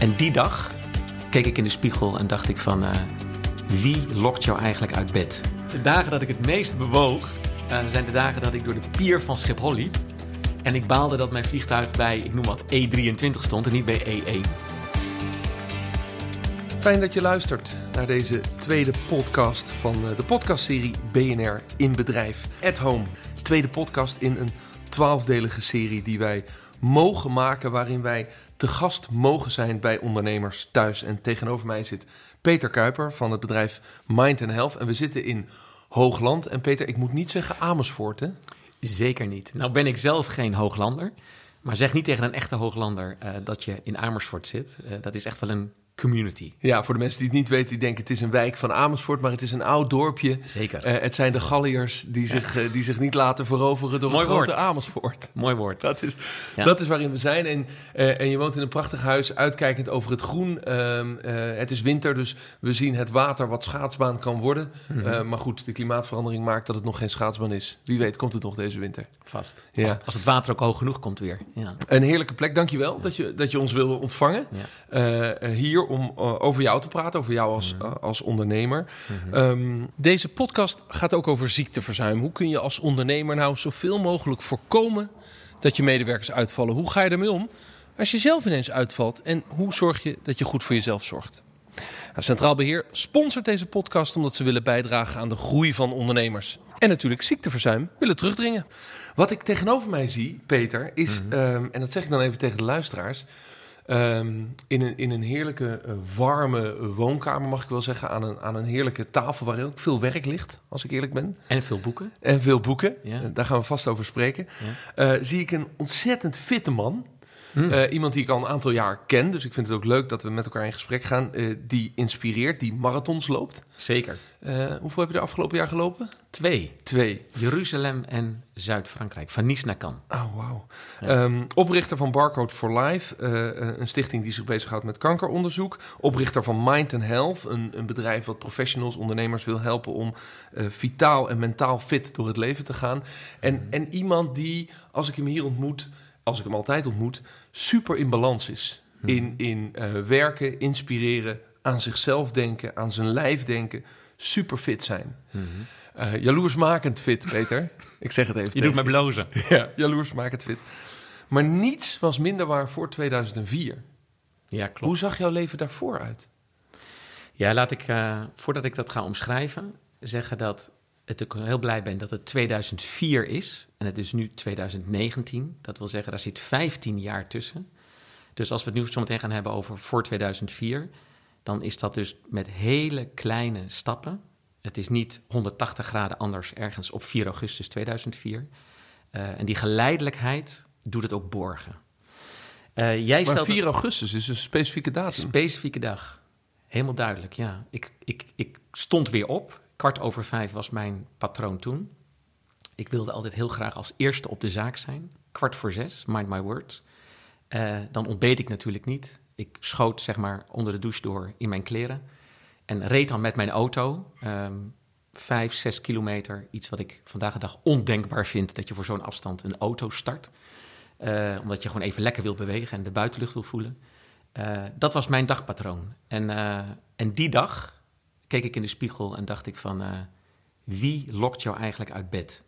En die dag keek ik in de spiegel en dacht ik van... eh, wie lokt jou eigenlijk uit bed? De dagen dat ik het meest bewoog... eh, zijn de dagen dat ik door de pier van Schiphol liep. En ik baalde dat mijn vliegtuig bij, ik noem wat, E23 stond en niet bij E E1. Fijn dat je luistert naar deze tweede podcast van eh, de podcastserie BNR in Bedrijf at Home. Tweede podcast in een twaalfdelige serie die wij mogen maken, waarin wij te gast mogen zijn bij ondernemers thuis. En tegenover mij zit Peter Kuiper van het bedrijf Mind and Health. En we zitten in Hoogland. En Peter, ik moet niet zeggen Amersfoort, hè? Zeker niet. Nou ben ik zelf geen hooglander. Maar zeg niet tegen een echte hooglander eh, dat je in Amersfoort zit. Eh, dat is echt wel een community. Ja, voor de mensen die het niet weten, die denken het is een wijk van Amersfoort, maar het is een oud dorpje. Zeker. Eh, het zijn de Galliërs die, zich, eh, die zich niet laten veroveren door Mooi het grote woord. Amersfoort. Mooi woord. Dat is, Ja. dat is waarin we zijn. En, eh, en je woont in een prachtig huis, uitkijkend over het groen. Ehm, eh, het is winter, dus we zien het water wat schaatsbaan kan worden. Mhm. Eh, maar goed, de klimaatverandering maakt dat het nog geen schaatsbaan is. Wie weet komt het nog deze winter. Vast. Ja. Als, als het water ook hoog genoeg komt weer. Ja. Een heerlijke plek, dankjewel dat je, dat je ons wil ontvangen. Ja. Hier om eh, over jou te praten, over jou als, eh, als ondernemer. Ehm, deze podcast gaat ook over ziekteverzuim. Hoe kun je als ondernemer nou zoveel mogelijk voorkomen dat je medewerkers uitvallen? Hoe ga je ermee om als je zelf ineens uitvalt? En hoe zorg je dat je goed voor jezelf zorgt? Nou, Centraal Beheer sponsort deze podcast omdat ze willen bijdragen aan de groei van ondernemers. En natuurlijk ziekteverzuim willen terugdringen. Wat ik tegenover mij zie, Peter, is, ehm, en dat zeg ik dan even tegen de luisteraars, ehm, in, een, in een heerlijke, eh, warme woonkamer, mag ik wel zeggen, aan een, aan een heerlijke tafel waar ook veel werk ligt, als ik eerlijk ben. En veel boeken. En veel boeken, Ja. Eh, daar gaan we vast over spreken. Ja. Eh, zie ik een ontzettend fitte man. Hmm. Eh, iemand die ik al een aantal jaar ken, dus ik vind het ook leuk dat we met elkaar in gesprek gaan. eh, die inspireert, die marathons loopt. Zeker. Eh, hoeveel heb je de afgelopen jaar gelopen? Twee. Twee. Jeruzalem en Zuid-Frankrijk. Van Nice naar Cannes. Oh, wauw. Ehm, oprichter van Barcode for Life, een stichting die zich bezighoudt met kankeronderzoek. Oprichter van Mind and Health, een, een bedrijf wat professionals, ondernemers wil helpen om vitaal en mentaal fit door het leven te gaan. En, en iemand die, als ik hem hier ontmoet, als ik hem altijd ontmoet, super in balans is. In, in eh, werken, inspireren, aan zichzelf denken, aan zijn lijf denken, super fit zijn. Eh, jaloersmakend fit, Peter. ik zeg het even Je tegen doet me blozen. ja, jaloersmakend fit. Maar niets was minder waar voor 2004. Ja, klopt. Hoe zag jouw leven daarvoor uit? Ja, laat ik, eh, voordat ik dat ga omschrijven, zeggen dat het ik heel blij ben dat het 2004 is. En het is nu 2019. Dat wil zeggen, daar zit 15 jaar tussen. Dus als we het nu zo meteen gaan hebben over voor 2004, dan is dat dus met hele kleine stappen. Het is niet 180 graden anders ergens op 4 augustus 2004. Eh, en die geleidelijkheid doet het ook borgen. Eh, jij Maar stelt 4 augustus is een specifieke datum. Specifieke dag. Helemaal duidelijk, ja. Ik, ik, ik stond weer op. Kwart over vijf was mijn patroon toen. Ik wilde altijd heel graag als eerste op de zaak zijn. Kwart voor zes, mind my words. Eh, dan ontbeet ik natuurlijk niet. Ik schoot zeg maar onder de douche door in mijn kleren. En reed dan met mijn auto ehm, vijf, zes kilometer. Iets wat ik vandaag de dag ondenkbaar vind... dat je voor zo'n afstand een auto start. Eh, omdat je gewoon even lekker wil bewegen en de buitenlucht wil voelen. Eh, dat was mijn dagpatroon. En, en die dag keek ik in de spiegel en dacht ik van... eh, wie lokt jou eigenlijk uit bed?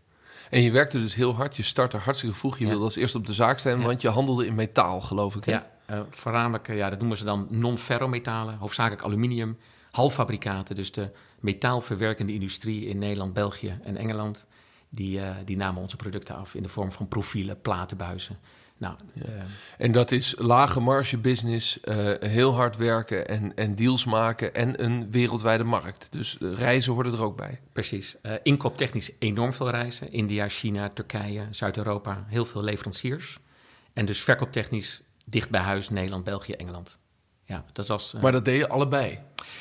En je werkte dus heel hard. Je startte hartstikke vroeg. Je Ja. wilde als eerste op de zaak zijn, Ja. want je handelde in metaal, geloof ik. Hè? Ja, eh, voornamelijk, eh, ja, dat noemen ze dan non-ferrometalen, hoofdzakelijk aluminium, halffabrikaten. Dus de metaalverwerkende industrie in Nederland, België en Engeland, die, die namen onze producten af in de vorm van profielen, platenbuizen. Nou, En dat is lage marge business, eh, heel hard werken en, en deals maken en een wereldwijde markt. Dus eh, reizen hoorden er ook bij. precies. Eh, inkooptechnisch enorm veel reizen. India, China, Turkije, Zuid-Europa, heel veel leveranciers. En dus verkooptechnisch dicht bij huis, Nederland, België, Engeland. Ja, dat was... Maar dat deed je allebei.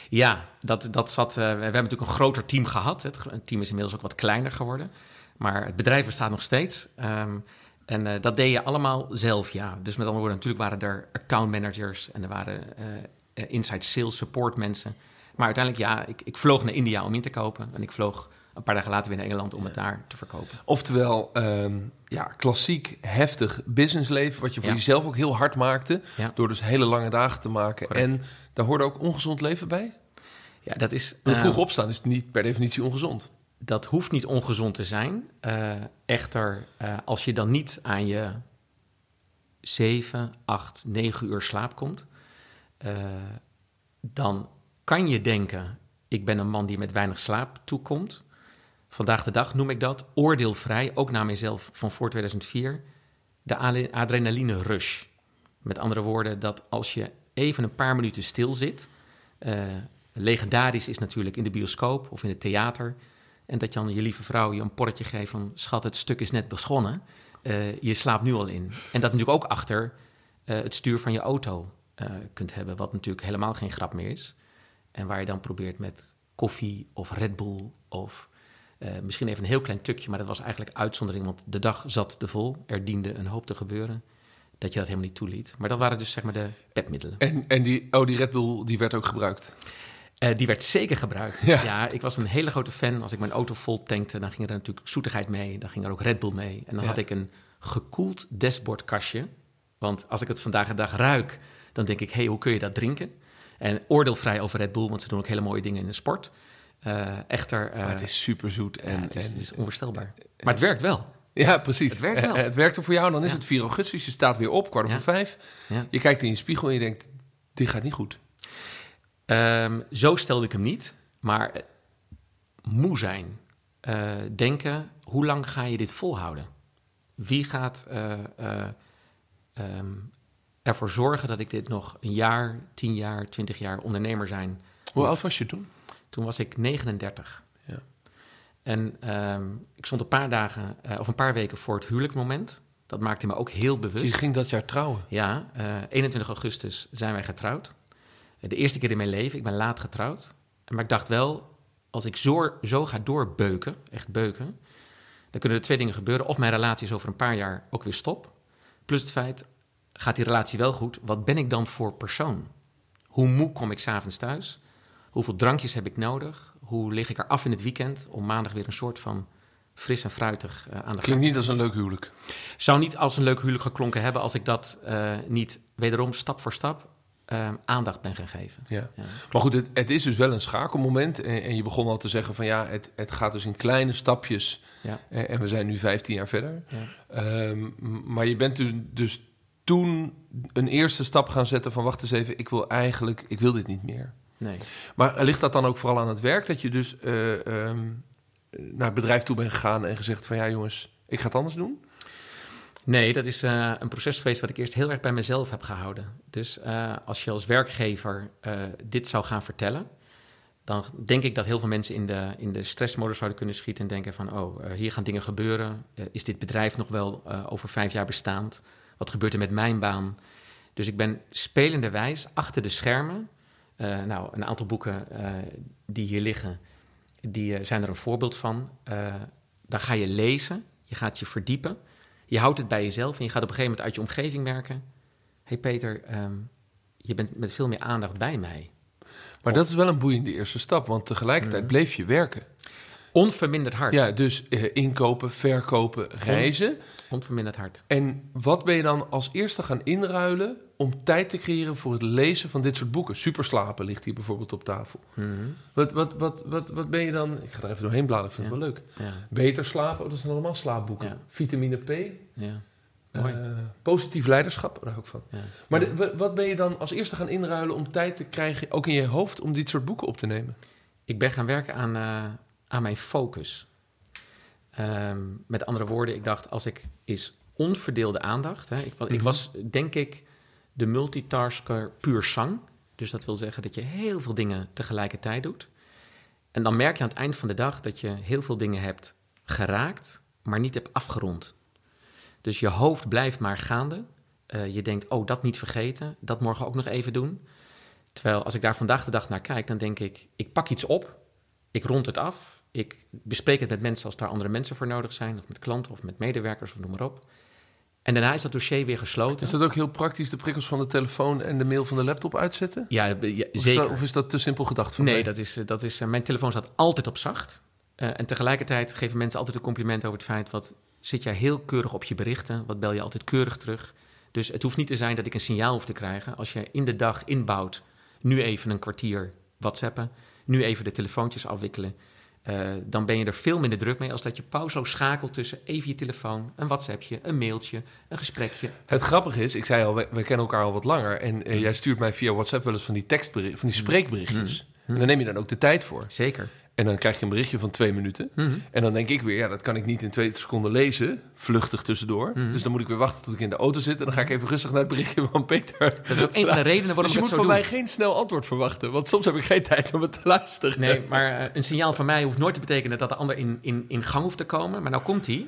Ja, dat, dat zat. we hebben natuurlijk een groter team gehad. Het team is inmiddels ook wat kleiner geworden. Maar het bedrijf bestaat nog steeds. Ehm, en eh, dat deed je allemaal zelf, ja. Dus met andere woorden, natuurlijk waren er account managers en er waren eh, eh, inside sales support mensen. Maar uiteindelijk, ja, ik, ik vloog naar India om in te kopen. En ik vloog een paar dagen later weer naar Engeland om het daar te verkopen. Oftewel, ehm, ja, klassiek, heftig businessleven... wat je voor Ja. jezelf ook heel hard maakte... Ja. door dus hele lange dagen te maken. Correct. En daar hoorde ook ongezond leven bij? Ja, dat is... Eh, vroeg opstaan is niet per definitie ongezond. Dat hoeft niet ongezond te zijn. Eh, echter, eh, als je dan niet aan je 7, 8, 9 uur slaap komt, eh, dan kan je denken: ik ben een man die met weinig slaap toekomt. Vandaag de dag noem ik dat oordeelvrij, ook naar mezelf van voor 2004, de adrenaline rush. Met andere woorden, dat als je even een paar minuten stil zit, legendarisch is natuurlijk in de bioscoop of in het theater, en dat je dan je lieve vrouw je een porretje geeft van... schat, het stuk is net begonnen. Eh, je slaapt nu al in. En dat natuurlijk ook achter eh, het stuur van je auto eh, kunt hebben... wat natuurlijk helemaal geen grap meer is. En waar je dan probeert met koffie of Red Bull... of misschien even een heel klein tukje... maar dat was eigenlijk uitzondering, want de dag zat te vol. Er diende een hoop te gebeuren dat je dat helemaal niet toeliet. Maar dat waren dus zeg maar de pepmiddelen. En, en die, oh, die Red Bull die werd ook gebruikt. Eh, die werd zeker gebruikt. Ja. Ja. ik was een hele grote fan. Als ik mijn auto vol tankte, dan ging er natuurlijk zoetigheid mee. Dan ging er ook Red Bull mee. En dan Ja. had ik een gekoeld dashboardkastje. Want als ik het vandaag de dag ruik, dan denk ik... hé, hey, hoe kun je dat drinken? En oordeelvrij over Red Bull, want ze doen ook hele mooie dingen in de sport. Eh, echter, eh, Maar het is super zoet. ja, En, het, is, en- het is onvoorstelbaar. Maar het werkt wel. ja, precies. Het werkt wel. Het werkte voor jou. Dan is het 4 augustus. Je staat weer op, kwart over vijf. Je kijkt in je spiegel en je denkt... dit gaat niet goed. Ehm, zo stelde ik hem niet, maar eh, moe zijn. Eh, denken, hoe lang ga je dit volhouden? Wie gaat eh, eh, ehm, ervoor zorgen dat ik dit nog een jaar, tien jaar, twintig jaar ondernemer zijn? Hoe oud was je toen? Toen was ik 39. Ja. En ehm, ik stond een paar dagen of een paar weken voor het huwelijkmoment. Dat maakte me ook heel bewust. Je ging dat jaar trouwen. Ja, eh, 21 augustus zijn wij getrouwd. De eerste keer in mijn leven. Ik ben laat getrouwd. Maar ik dacht wel, als ik zo, zo ga doorbeuken, echt beuken, dan kunnen er twee dingen gebeuren. Of mijn relatie is over een paar jaar ook weer stop. Plus het feit, gaat die relatie wel goed? Wat ben ik dan voor persoon? Hoe moe kom ik s'avonds thuis? Hoeveel drankjes heb ik nodig? Hoe lig ik er af in het weekend om maandag weer een soort van fris en fruitig eh, aan de gang Klinkt niet als een leuk huwelijk. zou niet als een leuk huwelijk geklonken hebben als ik dat eh, niet wederom stap voor stap eh, aandacht ben gaan geven. Ja. Ja. Maar goed, het, het is dus wel een schakelmoment. En, en je begon al te zeggen van ja, het, het gaat dus in kleine stapjes. Ja. En, en we zijn nu 15 jaar verder. Ja. Ehm, maar je bent dus toen een eerste stap gaan zetten van wacht eens even, ik wil eigenlijk, ik wil dit niet meer. Nee. Maar ligt dat dan ook vooral aan het werk? Dat je dus eh, ehm, naar het bedrijf toe bent gegaan en gezegd van ja jongens, ik ga het anders doen? Nee, dat is eh, een proces geweest wat ik eerst heel erg bij mezelf heb gehouden. Dus eh, als je als werkgever eh, dit zou gaan vertellen, dan denk ik dat heel veel mensen in de, in de stressmodus zouden kunnen schieten en denken van, oh, hier gaan dingen gebeuren. Is dit bedrijf nog wel over vijf jaar bestaand? Wat gebeurt er met mijn baan? Dus ik ben spelenderwijs achter de schermen. nou, een aantal boeken die hier liggen, die zijn er een voorbeeld van. Dan ga je lezen, je gaat je verdiepen. Je houdt het bij jezelf en je gaat op een gegeven moment uit je omgeving merken. Hé hey Peter, ehm, je bent met veel meer aandacht bij mij. Maar dat is wel een boeiende eerste stap, want tegelijkertijd bleef je werken. Onverminderd hard. Ja, dus eh, inkopen, verkopen, reizen. Onverminderd hard. En wat ben je dan als eerste gaan inruilen om tijd te creëren voor het lezen van dit soort boeken? Superslapen ligt hier bijvoorbeeld op tafel. Mhm. Wat, wat, wat, wat, wat ben je dan... Ik ga er even doorheen bladeren, ik vind het wel leuk. Ja, Beter slapen, oh, dat zijn allemaal slaapboeken. Ja. Vitamine P, ja. eh, Mooi. positief leiderschap, daar hou ik van. ja. Maar de- wat ben je dan als eerste gaan inruilen om tijd te krijgen, ook in je hoofd, om dit soort boeken op te nemen? Ik ben gaan werken aan, eh, aan mijn focus. Ehm, met andere woorden, ik dacht, als ik is onverdeelde aandacht. Hè, ik, ik Mhm. was, denk ik, de multitasker puur sang. Dus dat wil zeggen dat je heel veel dingen tegelijkertijd doet. En dan merk je aan het eind van de dag dat je heel veel dingen hebt geraakt, maar niet hebt afgerond. Dus je hoofd blijft maar gaande. Eh, je denkt, oh, dat niet vergeten, dat morgen ook nog even doen. Terwijl als ik daar vandaag de dag naar kijk, dan denk ik, ik pak iets op, ik rond het af, ik bespreek het met mensen als daar andere mensen voor nodig zijn, of met klanten of met medewerkers of noem maar op. En daarna is dat dossier weer gesloten. Is dat ook heel praktisch, de prikkels van de telefoon en de mail van de laptop uitzetten? Ja, Of is zeker. dat- of is dat te simpel gedacht voor nee, mij? dat is, eh, dat is, eh, mijn telefoon staat altijd op zacht. Eh, en tegelijkertijd geven mensen altijd een compliment over het feit... wat zit jij heel keurig op je berichten, wat bel je altijd keurig terug. Dus het hoeft niet te zijn dat ik een signaal hoef te krijgen. Als je in de dag inbouwt, nu even een kwartier whatsappen... nu even de telefoontjes afwikkelen... Uh, dan ben je er veel minder druk mee als dat je pauzeloos schakelt tussen even je telefoon, een WhatsAppje, een mailtje, een gesprekje. Het grappige is, ik zei al, we, kennen elkaar al wat langer en uh, jij stuurt mij via WhatsApp wel eens van die tekstberichten, van die spreekberichtjes. Mm. En dan neem je dan ook de tijd voor. Zeker. En dan krijg je een berichtje van twee minuten. Mhm. En dan denk ik weer, ja, dat kan ik niet in twee seconden lezen. Vluchtig tussendoor. Mhm. Dus dan moet ik weer wachten tot ik in de auto zit. En dan ga ik even rustig naar het berichtje van Peter. Dat is ook een van de redenen waarom dus je ik moet van mij geen snel antwoord verwachten. Want soms heb ik geen tijd om het te luisteren. Nee, maar eh, een signaal van mij hoeft nooit te betekenen dat de ander in, in, in gang hoeft te komen. Maar nou komt hij.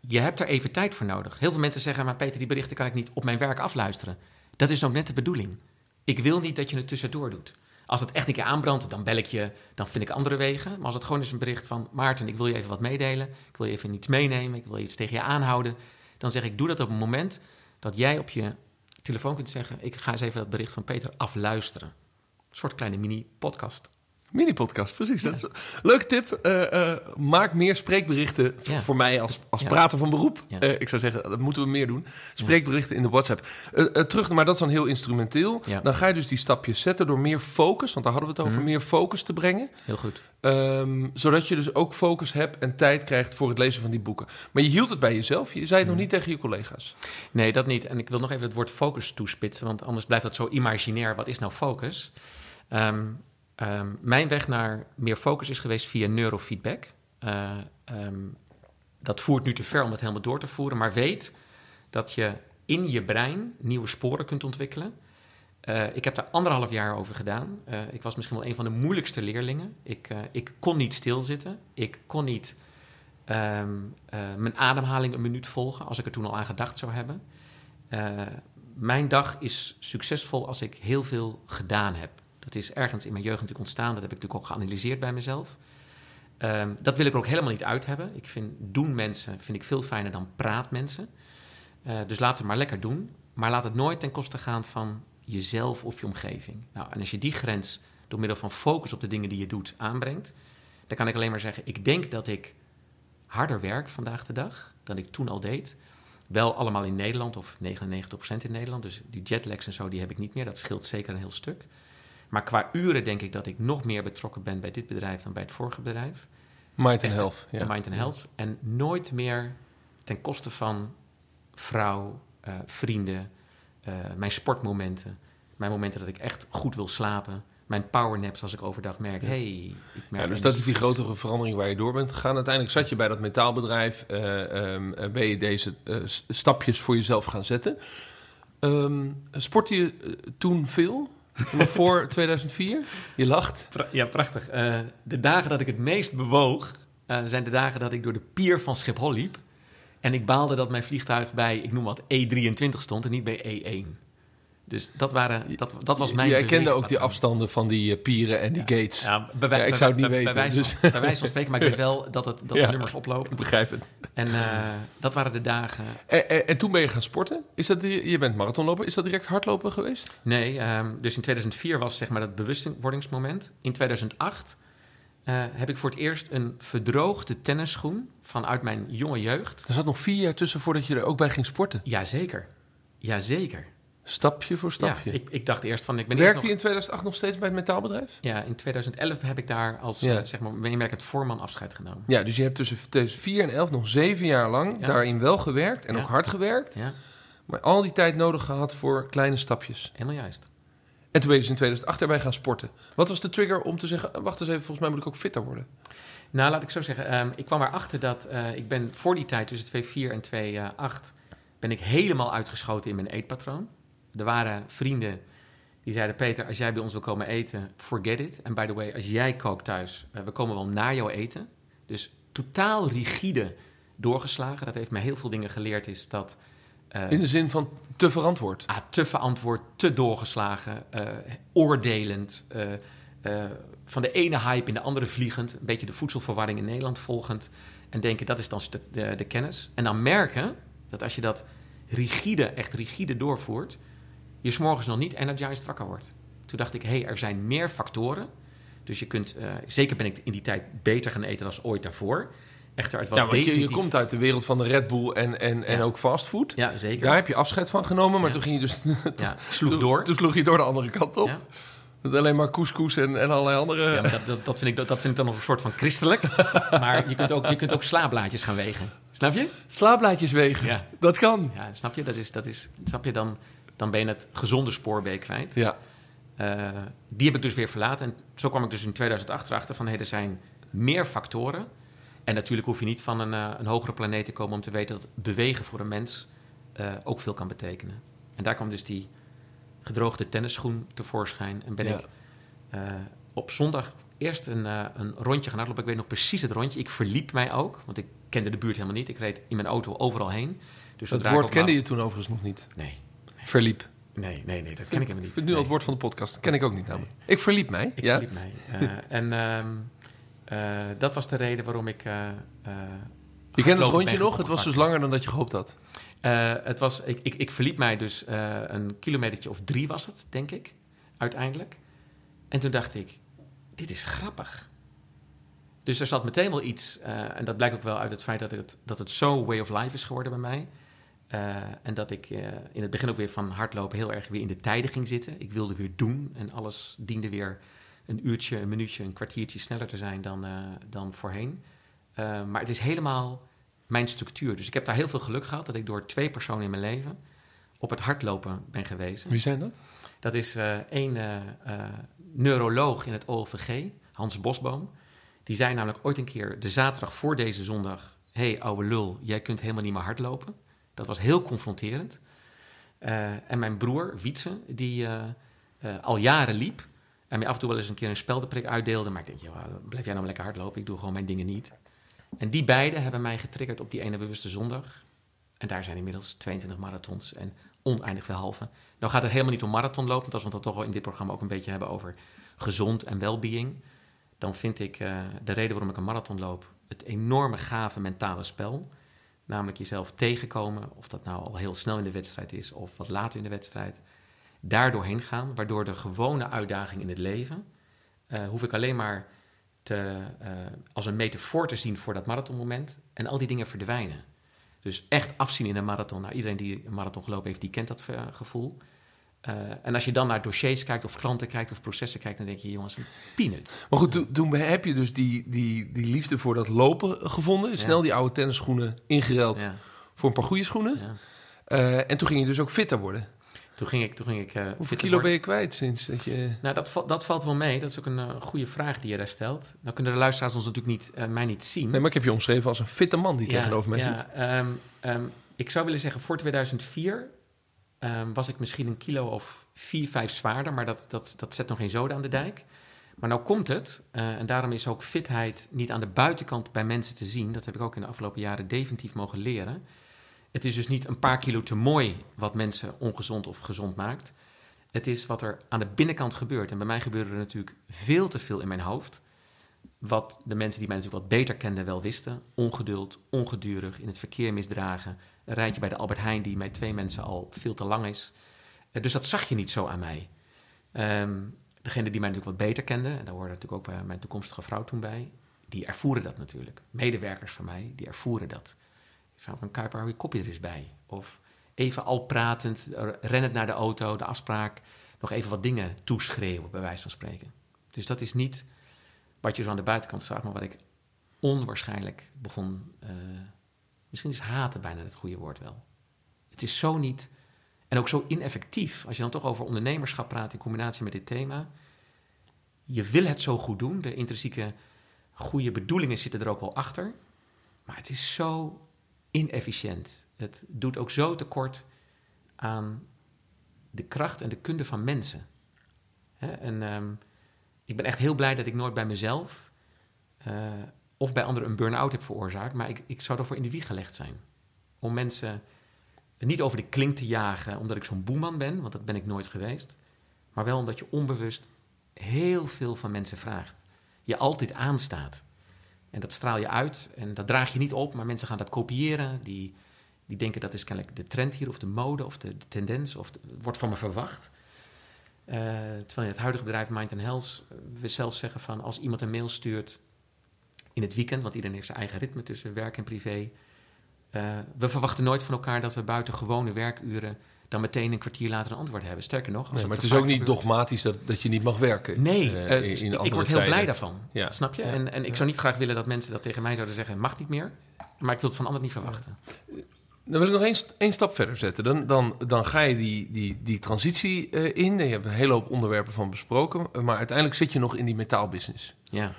je hebt er even tijd voor nodig. Heel veel mensen zeggen, maar Peter, die berichten kan ik niet op mijn werk afluisteren. Dat is ook net de bedoeling. Ik wil niet dat je het tussendoor doet. Als het echt een keer aanbrandt, dan bel ik je, dan vind ik andere wegen. Maar als het gewoon is een bericht van... Maarten, ik wil je even wat meedelen. Ik wil je even iets meenemen. Ik wil je iets tegen je aanhouden. Dan zeg ik, doe dat op een moment dat jij op je telefoon kunt zeggen... ik ga eens even dat bericht van Peter afluisteren. Een soort kleine mini-podcast. Mini-podcast, precies. Dat is leuke tip. Uh, uh, maak meer spreekberichten Ja. voor mij als, als Ja. prater van beroep. Ja. Uh, ik zou zeggen, dat moeten we meer doen. Spreekberichten in de WhatsApp. Terug, maar dat is dan heel instrumenteel. Ja. Dan ga je dus die stapjes zetten door meer focus, want daar hadden we het over, Mhm. meer focus te brengen. Heel goed. Ehm, zodat je dus ook focus hebt en tijd krijgt voor het lezen van die boeken. Maar je hield het bij jezelf. Je zei het nog niet tegen je collega's. Nee, dat niet. En ik wil nog even het woord focus toespitsen, want anders blijft dat zo imaginair. Wat is nou focus? Ehm, ehm, mijn weg naar meer focus is geweest via neurofeedback. Eh, ehm, dat voert nu te ver om het helemaal door te voeren, maar weet dat je in je brein nieuwe sporen kunt ontwikkelen. Eh, ik heb daar anderhalf jaar over gedaan. Eh, ik was misschien wel een van de moeilijkste leerlingen. Ik, ik kon niet stilzitten. Ik kon niet ehm, eh, mijn ademhaling een minuut volgen als ik er toen al aan gedacht zou hebben. Mijn dag is succesvol als ik heel veel gedaan heb. Dat is ergens in mijn jeugd natuurlijk ontstaan. Dat heb ik natuurlijk ook geanalyseerd bij mezelf. Ehm, dat wil ik er ook helemaal niet uit hebben. Ik vind doen mensen vind ik veel fijner dan praat mensen. Eh, dus laat het maar lekker doen. Maar laat het nooit ten koste gaan van jezelf of je omgeving. Nou, en als je die grens door middel van focus op de dingen die je doet aanbrengt, dan kan ik alleen maar zeggen: ik denk dat ik harder werk vandaag de dag dan ik toen al deed. Wel allemaal in Nederland, of 99% in Nederland. Dus die jetlags en zo, die heb ik niet meer. Dat scheelt zeker een heel stuk. Maar qua uren denk ik dat ik nog meer betrokken ben bij dit bedrijf dan bij het vorige bedrijf. Mind and Echt, Health. De Mind and Health. En nooit meer ten koste van vrouw, eh, vrienden, eh, mijn sportmomenten. Mijn momenten dat ik echt goed wil slapen. Mijn powernaps als ik overdag merk, hey, ik merk... Ja, dus dat is die grotere verandering waar je door bent gegaan. Uiteindelijk zat je bij dat metaalbedrijf. eh, ehm, eh, ben je deze stapjes voor jezelf gaan zetten. Ehm sportte je toen veel? Voor 2004? Je lacht. Ja, prachtig. Eh, de dagen dat ik het meest bewoog, eh, zijn de dagen dat ik door de pier van Schiphol liep. En ik baalde dat mijn vliegtuig bij, ik noem wat, E23 stond en niet bij E1. Dus dat, waren, dat, dat was mijn Jij kende ook die afstanden van die eh, pieren en die gates. Ja, bij, Ja, ik zou het niet bij- weten, Bij wijze, dus- van, bij wijze van spreken, maar ik weet wel dat, het, dat Ja. de nummers oplopen. Ik begrijp het. En eh, dat waren de dagen. En, en, en toen ben je gaan sporten. Is dat, die- je bent marathonloper. Is dat direct hardlopen geweest? Nee, ehm, dus in 2004 was zeg maar dat bewustwordingsmoment. In 2008 eh, heb ik voor het eerst een verdroogde tennisschoen vanuit mijn jonge jeugd. Er zat nog vier jaar tussen voordat je er ook bij ging sporten. Jazeker. Jazeker. Stapje voor stapje. Ja, ik, ik dacht eerst van... Ik ben Werkte nog, in 2008 nog steeds bij het metaalbedrijf? Ja, in 2011 heb ik daar als Ja. eh, zeg maar, meemerkend voorman afscheid genomen. Ja, dus je hebt tussen 2004 en 11 nog zeven jaar lang Ja. daarin wel gewerkt en ook hard gewerkt. Ja, Maar al die tijd nodig gehad voor kleine stapjes. helemaal juist. En toen ben je dus in 2008 erbij gaan sporten. Wat was de trigger om te zeggen, wacht eens even, volgens mij moet ik ook fitter worden? Nou, laat ik zo zeggen. ehm, ik kwam erachter dat eh, ik ben voor die tijd, tussen 2004 en 2008, ben ik helemaal uitgeschoten in mijn eetpatroon. Er waren vrienden die zeiden, Peter, als jij bij ons wil komen eten, forget it. En by the way, als jij kookt thuis, eh, we komen wel naar jou eten. Dus totaal rigide doorgeslagen. Dat heeft mij heel veel dingen geleerd, is dat... eh, In de zin van te verantwoord. Ah, te verantwoord, te doorgeslagen, eh, oordelend. van de ene hype in de andere vliegend. Een beetje de voedselverwarring in Nederland volgend. En denken dat is dan de, de, de kennis. En dan merken dat als je dat rigide, echt rigide doorvoert. Je s'morgens nog niet energized wakker wordt. Toen dacht ik, hé, hey, er zijn meer factoren Dus je kunt, eh, zeker ben ik in die tijd beter gaan eten dan ooit daarvoor. Echter, het was Ja, want je, je komt uit de wereld van de Red Bull en, en, en ook fastfood. Ja, zeker. Daar heb je afscheid van genomen, maar Ja. toen ging je dus... ja, sloeg toen, door. Toen sloeg je door de andere kant op. Met alleen maar couscous en, en allerlei andere... Ja, maar dat, dat, dat, vind ik, dat, dat vind ik dan nog een soort van christelijk. maar je kunt ook, je kunt ook slaablaadjes gaan wegen. Snap je? Slaapblaadjes wegen. Ja. Dat kan. Ja, snap je? Dat is, dat is, snap je? Dan, dan ben je het gezonde spoor ben je kwijt. Ja. Eh, die heb ik dus weer verlaten. En zo kwam ik dus in 2008 erachter van... Hey, er zijn meer factoren. En natuurlijk hoef je niet van een, eh, een hogere planeet te komen... om te weten dat bewegen voor een mens eh, ook veel kan betekenen. En daar kwam dus die gedroogde tennisschoen tevoorschijn. En ben Ja. ik eh, op zondag eerst een, eh, een rondje gaan hardlopen. Ik weet nog precies het rondje. Ik verliep mij ook, want ik kende de buurt helemaal niet. Ik reed in mijn auto overal heen. Dus ik woord kende je toen overigens nog niet. Nee, Verliep. nee, nee, nee, dat ken ik helemaal niet. vind nu al het woord van de podcast. Dat ken ik ook niet namelijk. Ik verliep mij. Ik ja. verliep mij. Eh, en ehm, eh, dat was de reden waarom ik. eh, eh, Je kent het rondje nog? Het was dus langer dan dat je gehoopt had. Eh, het was, ik, ik, ik verliep mij dus eh, een kilometertje of drie was het, denk ik, uiteindelijk. En toen dacht ik, dit is grappig. Dus er zat meteen wel iets, eh, en dat blijkt ook wel uit het feit dat het, dat het zo way of life is geworden bij mij. Eh, en dat ik eh, in het begin ook weer van hardlopen heel erg weer in de tijden ging zitten. Ik wilde weer doen en alles diende weer een uurtje, een minuutje, een kwartiertje sneller te zijn dan, eh, dan voorheen. Maar het is helemaal mijn structuur. Dus ik heb daar heel veel geluk gehad dat ik door twee personen in mijn leven op het hardlopen ben gewezen. Wie zijn dat? Dat is één neuroloog in het OLVG, Hans Bosboom. Die zei namelijk ooit een keer de zaterdag voor deze zondag... hé, hey, ouwe lul, jij kunt helemaal niet meer hardlopen. Dat was heel confronterend. Eh, en mijn broer, Wietse, die eh, eh, al jaren liep... en mij af en toe wel eens een keer een speldenprik uitdeelde... maar ik denk, joh, blijf jij nou lekker hardlopen, ik doe gewoon mijn dingen niet. En die beiden hebben mij getriggerd op die ene bewuste zondag. En daar zijn inmiddels 22 marathons en oneindig veel halve. Nou gaat het helemaal niet om marathonlopen, want als we het toch wel in dit programma ook een beetje hebben over gezond en well-being, dan vind ik de reden waarom ik een marathon loop het enorme gave mentale spel. Namelijk jezelf tegenkomen, of dat nou al heel snel in de wedstrijd is of wat later in de wedstrijd. Daar doorheen gaan, waardoor de gewone uitdaging in het leven, eh, hoef ik alleen maar te, eh, als een metafoor te zien voor dat marathonmoment en al die dingen verdwijnen. Dus echt afzien in een marathon. Nou, iedereen die een marathon gelopen heeft, die kent dat eh, gevoel. Eh, en als je dan naar dossiers kijkt of klanten kijkt of processen kijkt, dan denk je, jongens, een peanut. Maar goed, toen, toen heb je dus die, die, die liefde voor dat lopen gevonden. Snel die oude tennisschoenen ingereld Ja, voor een paar goede schoenen. ja. Eh, en toen ging je dus ook fitter worden. Toen ging ik... Toen ging ik eh, Hoeveel kilo worden. ben je kwijt sinds dat je... Nou, dat, dat valt wel mee. Dat is ook een goede vraag die je daar stelt. Nou kunnen de luisteraars ons natuurlijk niet, mij niet zien. Nee, maar ik heb je omschreven als een fitte man die tegenover mij ja, zit. ehm, ik zou willen zeggen, voor 2004 ehm, was ik misschien een kilo of 4, 5 zwaarder, maar dat, dat, dat zet nog geen zoden aan de dijk. Maar nou komt het, eh, en daarom is ook fitheid niet aan de buitenkant bij mensen te zien. Dat heb ik ook in de afgelopen jaren definitief mogen leren. Het is dus niet een paar kilo te mooi wat mensen ongezond of gezond maakt. Het is wat er aan de binnenkant gebeurt. En bij mij gebeurde er natuurlijk veel te veel in mijn hoofd. Wat de mensen die mij natuurlijk wat beter kenden wel wisten. Ongeduld, ongedurig, in het verkeer misdragen. Een rijtje bij de Albert Heijn die met twee mensen al veel te lang is. Eh, dus dat zag je niet zo aan mij. Ehm degene die mij natuurlijk wat beter kenden, en daar hoorde natuurlijk ook bij mijn toekomstige vrouw toen bij, die ervoeren dat natuurlijk. Medewerkers van mij, die ervoeren dat. Vrouw van Kuiper, hou je kopje er eens bij. Of even al pratend, eh, rennend naar de auto, de afspraak, nog even wat dingen toeschreeuwen, bij wijze van spreken. Dus dat is niet wat je zo aan de buitenkant zag, maar wat ik onwaarschijnlijk begon. eh, misschien is haten bijna het goede woord wel. Het is zo niet. En ook zo ineffectief. Als je dan toch over ondernemerschap praat in combinatie met dit thema. Je wil het zo goed doen. De intrinsieke goede bedoelingen zitten er ook wel achter. Maar het is zo inefficiënt. Het doet ook zo tekort aan de kracht en de kunde van mensen. En ehm, ik ben echt heel blij dat ik nooit bij mezelf eh, of bij anderen een burn-out heb veroorzaakt. Maar ik, ik zou ervoor in de wieg gelegd zijn. Om mensen niet over de klink te jagen omdat ik zo'n boeman ben, want dat ben ik nooit geweest. Maar wel omdat je onbewust heel veel van mensen vraagt. Je altijd aanstaat. En dat straal je uit en dat draag je niet op, maar mensen gaan dat kopiëren. Die, die denken dat is kennelijk de trend hier, of de mode, of de, de tendens, of de- wordt van me verwacht. Uh, terwijl in het huidige bedrijf Mind and Health we zelf zeggen van als iemand een mail stuurt in het weekend, want iedereen heeft zijn eigen ritme tussen werk en privé. we verwachten nooit van elkaar dat we buiten gewone werkuren dan meteen een kwartier later een antwoord hebben. Sterker nog, als nee, maar het is ook niet dogmatisch dat, dat je niet mag werken. Nee, uh, in, ik word heel blij daarvan. Ja. Snap je? En, en ik zou niet graag willen dat mensen dat tegen mij zouden zeggen: mag niet meer. Maar ik wil het van anderen niet verwachten. Dan wil ik nog één, één stap verder zetten. Dan, dan, dan ga je die, die, die transitie uh, in. Je hebt een hele hoop onderwerpen van besproken. Maar uiteindelijk zit je nog in die metaalbusiness. Ja.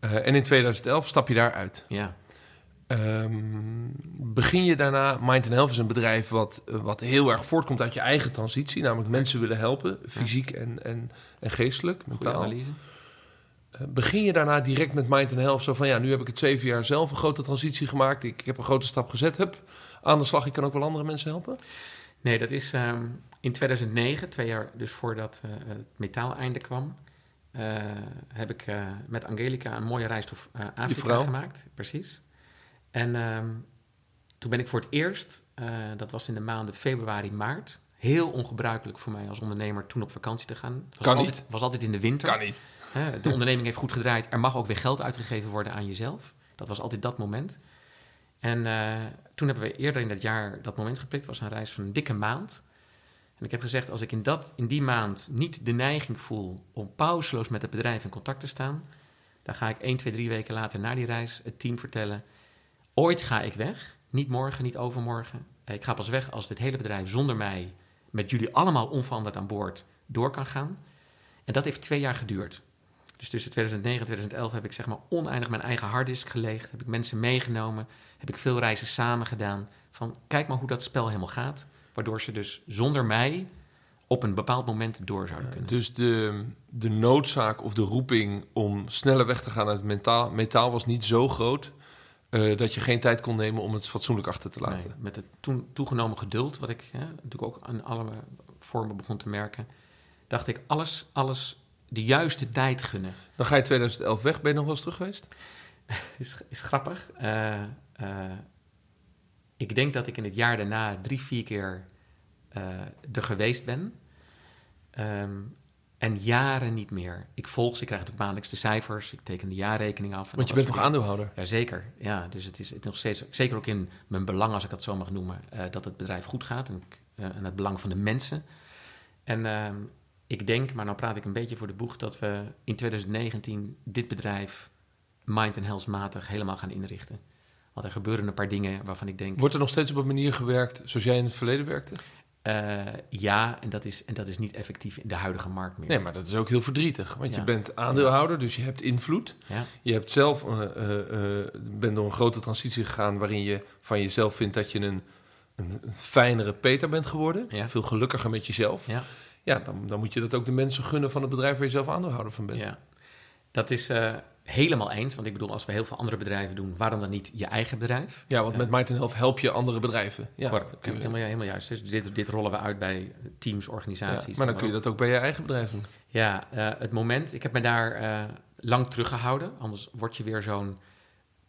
Uh, en in 2011 stap je daaruit. Ja. Um, begin je daarna, Mind Health is een bedrijf wat, wat heel erg voortkomt uit je eigen transitie, namelijk mensen willen helpen, fysiek en, en, en geestelijk, mentaal. analyse. Uh, begin je daarna direct met Mind Health zo van ja, nu heb ik het zeven jaar zelf een grote transitie gemaakt, ik, ik heb een grote stap gezet, heb aan de slag, ik kan ook wel andere mensen helpen? Nee, dat is um, in 2009, twee jaar dus voordat uh, het metaaleinde kwam, uh, heb ik met Angelica een mooie reis door Afrika gemaakt. Precies. En um, toen ben ik voor het eerst, dat was in de maanden februari, maart, heel ongebruikelijk voor mij als ondernemer toen op vakantie te gaan. Was kan altijd, niet. Was altijd in de winter. Kan niet. De onderneming heeft goed gedraaid. Er mag ook weer geld uitgegeven worden aan jezelf. Dat was altijd dat moment. En uh, toen hebben we eerder in dat jaar dat moment geprikt. was een reis van een dikke maand. En ik heb gezegd, als ik in, dat, in die maand niet de neiging voel om pauzeloos met het bedrijf in contact te staan, dan ga ik 1, 2, 3 weken later na die reis het team vertellen Ooit ga ik weg. Niet morgen, niet overmorgen. Ik ga pas weg als dit hele bedrijf zonder mij, met jullie allemaal onveranderd aan boord, door kan gaan. En dat heeft twee jaar geduurd. Dus tussen 2009 en 2011 heb ik zeg maar oneindig mijn eigen harddisk geleegd. Heb ik mensen meegenomen. Heb ik veel reizen samen gedaan. Van kijk maar hoe dat spel helemaal gaat. Waardoor ze dus zonder mij op een bepaald moment door zouden kunnen. Dus de, de noodzaak of de roeping om sneller weg te gaan uit metaal, metaal was niet zo groot uh, dat je geen tijd kon nemen om het fatsoenlijk achter te laten. Nee, met het toen toegenomen geduld, wat ik hè, natuurlijk ook aan alle vormen begon te merken, dacht ik alles, alles de juiste tijd gunnen. Dan ga je 2011 weg. Ben je nog wel eens terug geweest? is, is grappig. Uh, uh, ik denk dat ik in het jaar daarna drie, vier keer er geweest ben. Um, en jaren niet meer. Ik volg ze, ik krijg natuurlijk maandelijks de cijfers, ik teken de jaarrekening af. Want je bent toch aandeelhouder? Jazeker, ja. Dus het is nog steeds, zeker ook in mijn belang, als ik dat zo mag noemen, dat het bedrijf goed gaat en, en, het belang van de mensen. En uh, ik denk, maar nou praat ik een beetje voor de boeg, dat we in 2019 dit bedrijf mind en health matig helemaal gaan inrichten. Want er gebeuren een paar dingen waarvan ik denk... Wordt er nog steeds op een manier gewerkt zoals jij in het verleden werkte? Uh, ja, en dat, is, en dat is niet effectief in de huidige markt meer. Nee, maar dat is ook heel verdrietig. Want je bent aandeelhouder, dus je hebt invloed. Ja. Je hebt zelf uh, uh, bent door een grote transitie gegaan... waarin je van jezelf vindt dat je een, een, een fijnere Peter bent geworden. Ja. Veel gelukkiger met jezelf. Ja, dan, dan moet je dat ook de mensen gunnen van het bedrijf... waar je zelf aandeelhouder van bent. Ja, dat is helemaal eens. Want ik bedoel, als we heel veel andere bedrijven doen, waarom dan niet je eigen bedrijf? Ja, want met Might Health help je andere bedrijven. Ja, Kort, helemaal, helemaal juist. Dus dit, dit rollen we uit bij teams, organisaties. Ja, maar dan kun je dat ook bij je eigen bedrijf doen. Ja, uh, het moment, ik heb me daar uh, lang teruggehouden. Anders word je weer zo'n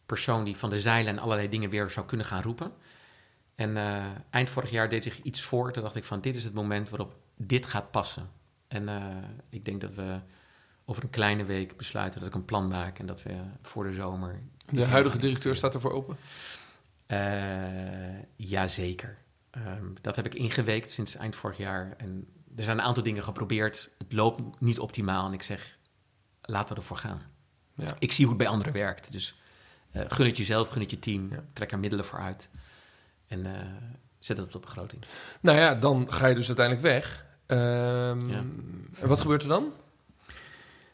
persoon die van de zeilen en allerlei dingen weer zou kunnen gaan roepen. En uh, eind vorig jaar deed zich iets voor. Toen dacht ik van, dit is het moment waarop dit gaat passen. En ik denk dat we over een kleine week besluiten dat ik een plan maak en dat we voor de zomer. De huidige directeur staat ervoor open? Uh, jazeker. Um, dat heb ik ingeweekt sinds eind vorig jaar. En er zijn een aantal dingen geprobeerd. Het loopt niet optimaal. En ik zeg, laten we ervoor gaan. Ja. Ik zie hoe het bij anderen werkt. Dus uh, gun het jezelf, gun het je team. Ja. Trek er middelen voor uit. En uh, zet het op de begroting. Nou ja, dan ga je dus uiteindelijk weg. Um, ja. En wat gebeurt er dan?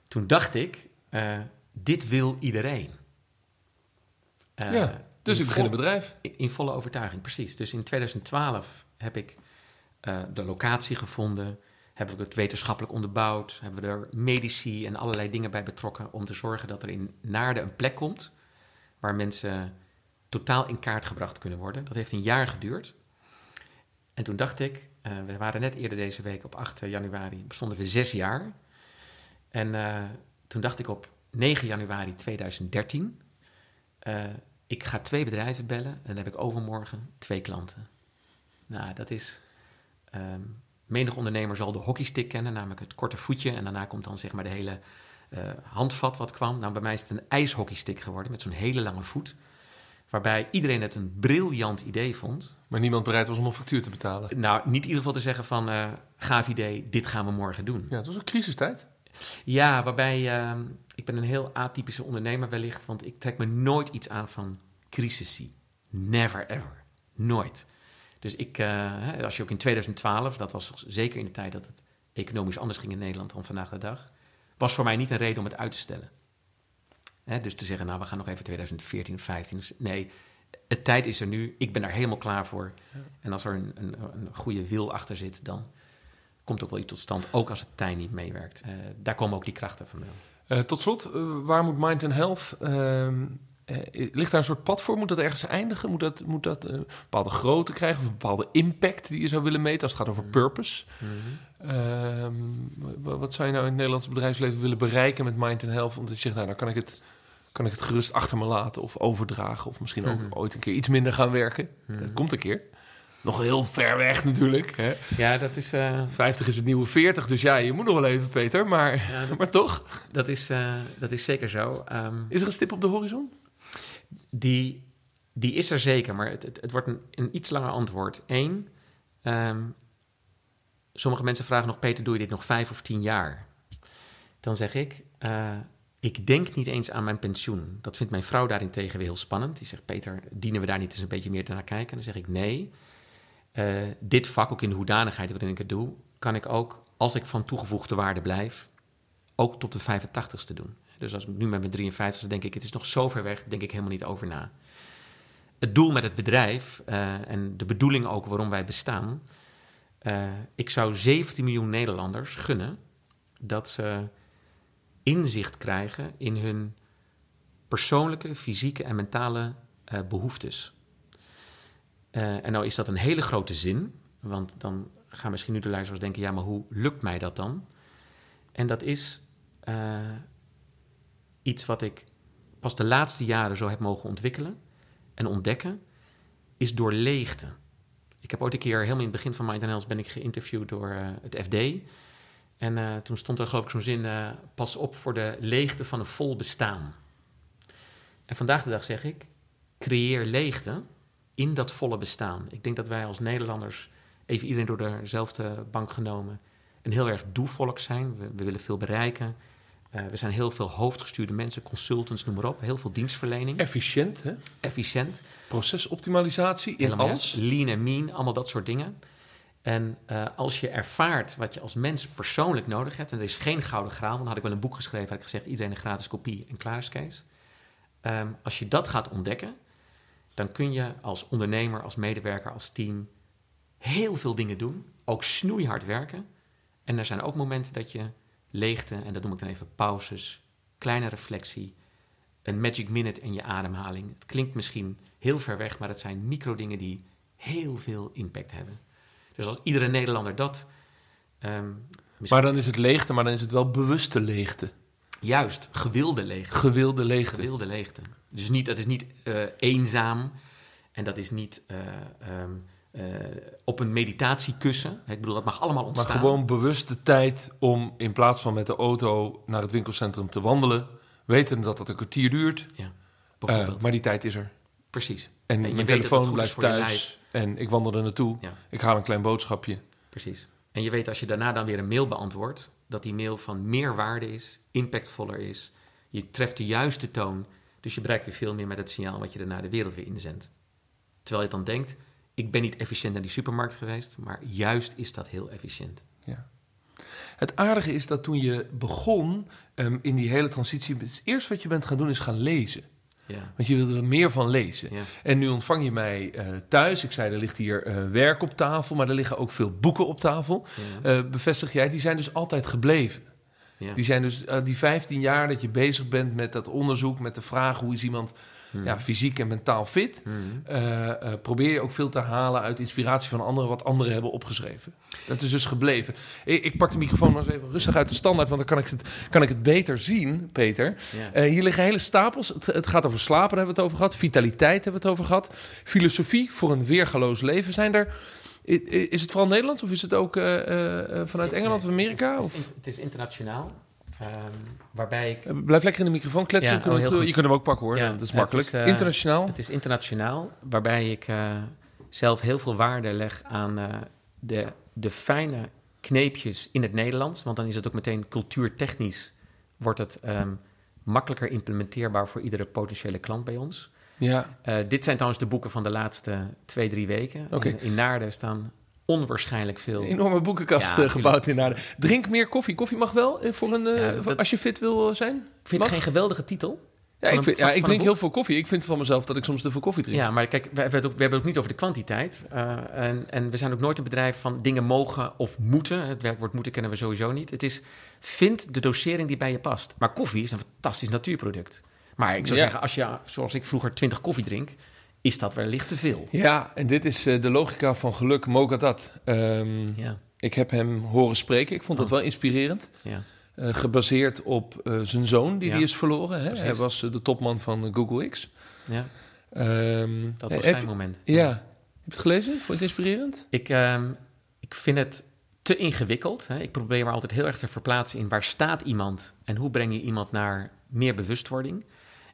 Toen dacht ik, uh, dit wil iedereen. Uh, ja, dus ik begin een bedrijf. In, in, volle overtuiging, precies. Dus in 2012 heb ik uh, de locatie gevonden, hebben we het wetenschappelijk onderbouwd, hebben we er medici en allerlei dingen bij betrokken om te zorgen dat er in Naarden een plek komt waar mensen totaal in kaart gebracht kunnen worden. Dat heeft een jaar geduurd. En toen dacht ik, we waren net eerder deze week op 8 januari, bestonden we zes jaar. En uh, toen dacht ik op 9 januari 2013, uh, ik ga twee bedrijven bellen en dan heb ik overmorgen twee klanten. Nou, dat is um, menig ondernemer zal de hockeystick kennen, namelijk het korte voetje. En daarna komt dan zeg maar de hele handvat wat kwam. Nou, bij mij is het een ijshockeystick geworden met zo'n hele lange voet. Waarbij iedereen het een briljant idee vond. Maar niemand bereid was om een factuur te betalen. Nou, niet in ieder geval te zeggen van, uh, gaaf idee, dit gaan we morgen doen. Ja, het was een crisistijd. Ja, waarbij uh, ik ben een heel atypische ondernemer wellicht, want ik trek me nooit iets aan van crisisie. Never ever. Nooit. Dus ik, uh, als je ook in 2012, dat was zeker in de tijd dat het economisch anders ging in Nederland dan vandaag de dag, was voor mij niet een reden om het uit te stellen. Hè, dus te zeggen, nou, we gaan nog even 2014, 15. Nee, het tijd is er nu. Ik ben daar helemaal klaar voor. En als er een, een, een, goede wil achter zit, dan komt ook wel iets tot stand. Ook als het tijd niet meewerkt. Uh, daar komen ook die krachten vandaan. Uh, tot slot, uh, waar moet Mind and Health... Ehm, ligt daar een soort pad voor? Moet dat ergens eindigen? Moet dat, moet dat een bepaalde grootte krijgen? Of een bepaalde impact die je zou willen meten als het gaat over mm. purpose? Mm -hmm. wat zou je nou in het Nederlandse bedrijfsleven willen bereiken met Mind and Health? Omdat je zegt, nou, dan kan ik het kan ik het gerust achter me laten of overdragen. Of misschien ook mhm. ooit een keer iets minder gaan werken. Mhm. Dat komt een keer. Nog heel ver weg natuurlijk. Hè? Ja, dat is... Uh... 50 is het nieuwe 40, dus ja, je moet nog wel even, Peter. Maar, ja, dat, maar toch? Dat is, uh, dat is zeker zo. Um, is er een stip op de horizon? Die, die is er zeker, maar het, het, het wordt een, een, iets langer antwoord. Eén, um, sommige mensen vragen nog... Peter, doe je dit nog vijf of tien jaar? Dan zeg ik... Uh, ik denk niet eens aan mijn pensioen. Dat vindt mijn vrouw daarentegen weer heel spannend. Die zegt, Peter, dienen we daar niet eens een beetje meer naar kijken? dan zeg ik, nee. Uh, dit vak, ook in de hoedanigheid waarin ik het doe... kan ik ook, als ik van toegevoegde waarde blijf... ook tot de 85ste doen. Dus als ik nu met mijn 53ste denk ik... het is nog zo ver weg, denk ik helemaal niet over na. Het doel met het bedrijf uh, en de bedoeling ook waarom wij bestaan... Uh, ik zou 17 miljoen Nederlanders gunnen dat ze inzicht krijgen in hun persoonlijke, fysieke en mentale uh, behoeftes. Uh, en nou is dat een hele grote zin, want dan gaan misschien nu de luisteraars denken: ja, maar hoe lukt mij dat dan? En dat is uh, iets wat ik pas de laatste jaren zo heb mogen ontwikkelen en ontdekken, is door leegte. Ik heb ooit een keer, helemaal in het begin van Mind Health, ben ik geïnterviewd door het FD. En uh, toen stond er geloof ik zo'n zin, uh, pas op voor de leegte van een vol bestaan. En vandaag de dag zeg ik, creëer leegte in dat volle bestaan. Ik denk dat wij als Nederlanders, even iedereen door dezelfde bank genomen, een heel erg doelvolk zijn. We, we willen veel bereiken. Uh, we zijn heel veel hoofdgestuurde mensen, consultants, noem maar op. Heel veel dienstverlening. Efficiënt, hè? Efficiënt. Procesoptimalisatie in Helemaal alles. Lean en mean, allemaal dat soort dingen. En uh, als je ervaart wat je als mens persoonlijk nodig hebt, en er is geen gouden graal, dan had ik wel een boek geschreven, had ik gezegd, iedereen een gratis kopie en klaar is Kees. Um, als je dat gaat ontdekken, dan kun je als ondernemer, als medewerker, als team heel veel dingen doen, ook snoeihard werken. En er zijn ook momenten dat je leegte, en dat noem ik dan even pauzes, kleine reflectie, een magic minute in je ademhaling. Het klinkt misschien heel ver weg, maar het zijn micro dingen die heel veel impact hebben. Dus als iedere Nederlander dat. Um, maar dan is het leegte, maar dan is het wel bewuste leegte. Juist, gewilde leegte. Gewilde leegte. Gewilde leegte. Dus niet, dat is niet uh, eenzaam en dat is niet uh, um, uh, op een meditatiekussen. Ik bedoel, dat mag allemaal ontstaan. Maar gewoon bewuste tijd om in plaats van met de auto naar het winkelcentrum te wandelen, weten dat dat een kwartier duurt. Ja, maar die tijd is er. Precies. En, en mijn telefoon blijft thuis. En ik wandel er naartoe. Ja. Ik haal een klein boodschapje. Precies. En je weet als je daarna dan weer een mail beantwoordt, dat die mail van meer waarde is, impactvoller is. Je treft de juiste toon. Dus je bereikt weer veel meer met het signaal wat je daarna de wereld weer inzendt. Terwijl je dan denkt, ik ben niet efficiënt naar die supermarkt geweest, maar juist is dat heel efficiënt. Ja. Het aardige is dat toen je begon um, in die hele transitie, het eerste wat je bent gaan doen is gaan lezen. Ja. Want je wilde er meer van lezen. Ja. En nu ontvang je mij uh, thuis. Ik zei, er ligt hier uh, werk op tafel, maar er liggen ook veel boeken op tafel. Ja. Uh, bevestig jij, die zijn dus altijd gebleven. Die zijn dus die 15 jaar dat je bezig bent met dat onderzoek, met de vraag hoe is iemand Hmm. ja, fysiek en mentaal fit, hmm. uh, uh, probeer je ook veel te halen uit inspiratie van anderen, wat anderen hebben opgeschreven. Dat is dus gebleven. Ik, ik pak de microfoon maar eens even rustig uit de standaard, want dan kan ik het, kan ik het beter zien, Peter. Yeah. Uh, hier liggen hele stapels. Het, het, gaat over slapen, daar hebben we het over gehad. Vitaliteit hebben we het over gehad. Filosofie voor een weergaloos leven zijn er Is het vooral Nederlands of is het ook eh, eh, eh, vanuit Engeland of Amerika? Het is, Of? het is, het is internationaal. Ehm, waarbij ik Eh, Blijf lekker in de microfoon kletsen. Ja, oh, het- je kunt hem ook pakken hoor, Ja, dat is het makkelijk. is, eh, Internationaal? Het is internationaal, waarbij ik eh, zelf heel veel waarde leg aan de, de fijne kneepjes in het Nederlands. Want dan is het ook meteen cultuurtechnisch, wordt het ehm, makkelijker implementeerbaar voor iedere potentiële klant bij ons. Ja. Dit zijn trouwens de boeken van de laatste twee, drie weken. In Naarden staan onwaarschijnlijk veel. Een enorme boekenkast Ja, eh, gebouwd in. Naarden. Drink meer koffie. Koffie mag wel eh, voor een, eh, Ja, voor- dat- als je fit wil zijn. Ik vind het geen geweldige titel. Ja, ik, vind, ja, ik drink heel veel koffie. Ik vind van mezelf dat ik soms te veel koffie drink. Ja, maar kijk, we, hebben het ook, we hebben het ook niet over de kwantiteit. En, en we zijn ook nooit een bedrijf van dingen mogen of moeten. Het werkwoord moeten kennen we sowieso niet. Het is, vind de dosering die bij je past. Maar koffie is een fantastisch natuurproduct. Maar ik zou Ja. zeggen, als je, zoals ik vroeger 20 koffie drink, is dat wellicht te veel. Ja, en dit is eh, de logica van geluk, Mogadat. Ehm Ja, ik heb hem horen spreken. Ik vond dat Oh. wel inspirerend. ja, Eh, gebaseerd op eh, zijn zoon, die Ja. die is verloren. Hè? Hij was de topman van Google X. ja. Ehm, Dat was heb- zijn moment. Ja. Heb je het gelezen? Vond je het inspirerend? Ik, ehm, ik vind het te ingewikkeld. Hè. Ik probeer me altijd heel erg te verplaatsen in waar staat iemand en hoe breng je iemand naar meer bewustwording.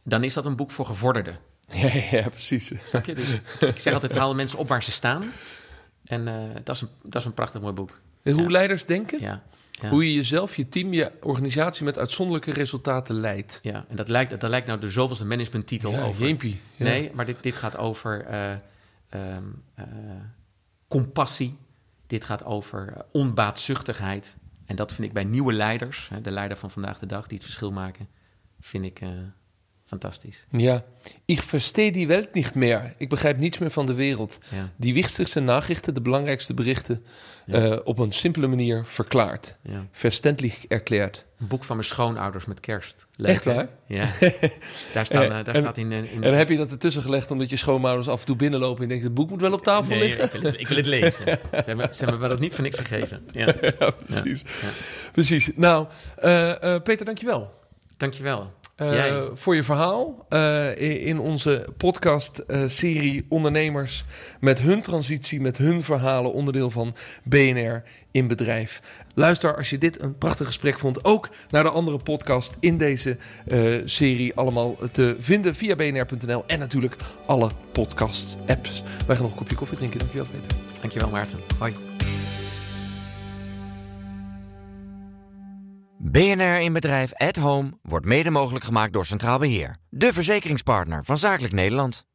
Dan is dat een boek voor gevorderden. Ja, ja, precies. Snap je? Dus ik zeg altijd, haal mensen op waar ze staan. En eh, dat, is een, dat is een prachtig mooi boek. En hoe Ja. leiders denken, Ja, ja, hoe je jezelf, je team, je organisatie met uitzonderlijke resultaten leidt. ja. en dat lijkt, dat lijkt nou de zoveelste managementtitel Ja, over... jeempie. Ja. Nee, maar dit, dit gaat over eh, ehm, eh, compassie. Dit gaat over onbaatzuchtigheid. En dat vind ik bij nieuwe leiders, hè, de leider van vandaag de dag, die het verschil maken, vind ik fantastisch. Ja. Ik verstehe die Welt niet meer. Ik begrijp niets meer van de wereld. Ja, Die wichtigste Nachrichten, de belangrijkste berichten, Ja. eh, op een simpele manier verklaard. ja. Verständlich erklärt. Een boek van mijn schoonouders met kerst. Echt waar? Ja. daar staan, eh, daar en- staat in... eh, in En heb je dat ertussen gelegd omdat je schoonouders af en toe binnenlopen en denkt, het boek moet wel op tafel Nee, liggen. ik wil, het, ik wil het lezen. ze, hebben, ze hebben me dat niet voor niks gegeven. Ja. Ja, precies. Precies. Nou, eh, Peter, dankjewel. Dankjewel. Eh, voor je verhaal eh, in, onze podcast-serie Ondernemers met hun transitie, met hun verhalen, onderdeel van BNR in bedrijf. Luister als je dit een prachtig gesprek vond, ook naar de andere podcast in deze eh, serie. Allemaal te vinden via bnr.nl en natuurlijk alle podcast-apps. Wij gaan nog een kopje koffie drinken. Dankjewel, Peter. Dankjewel, Maarten. Hoi. BNR in Bedrijf at Home wordt mede mogelijk gemaakt door Centraal Beheer. De verzekeringspartner van Zakelijk Nederland.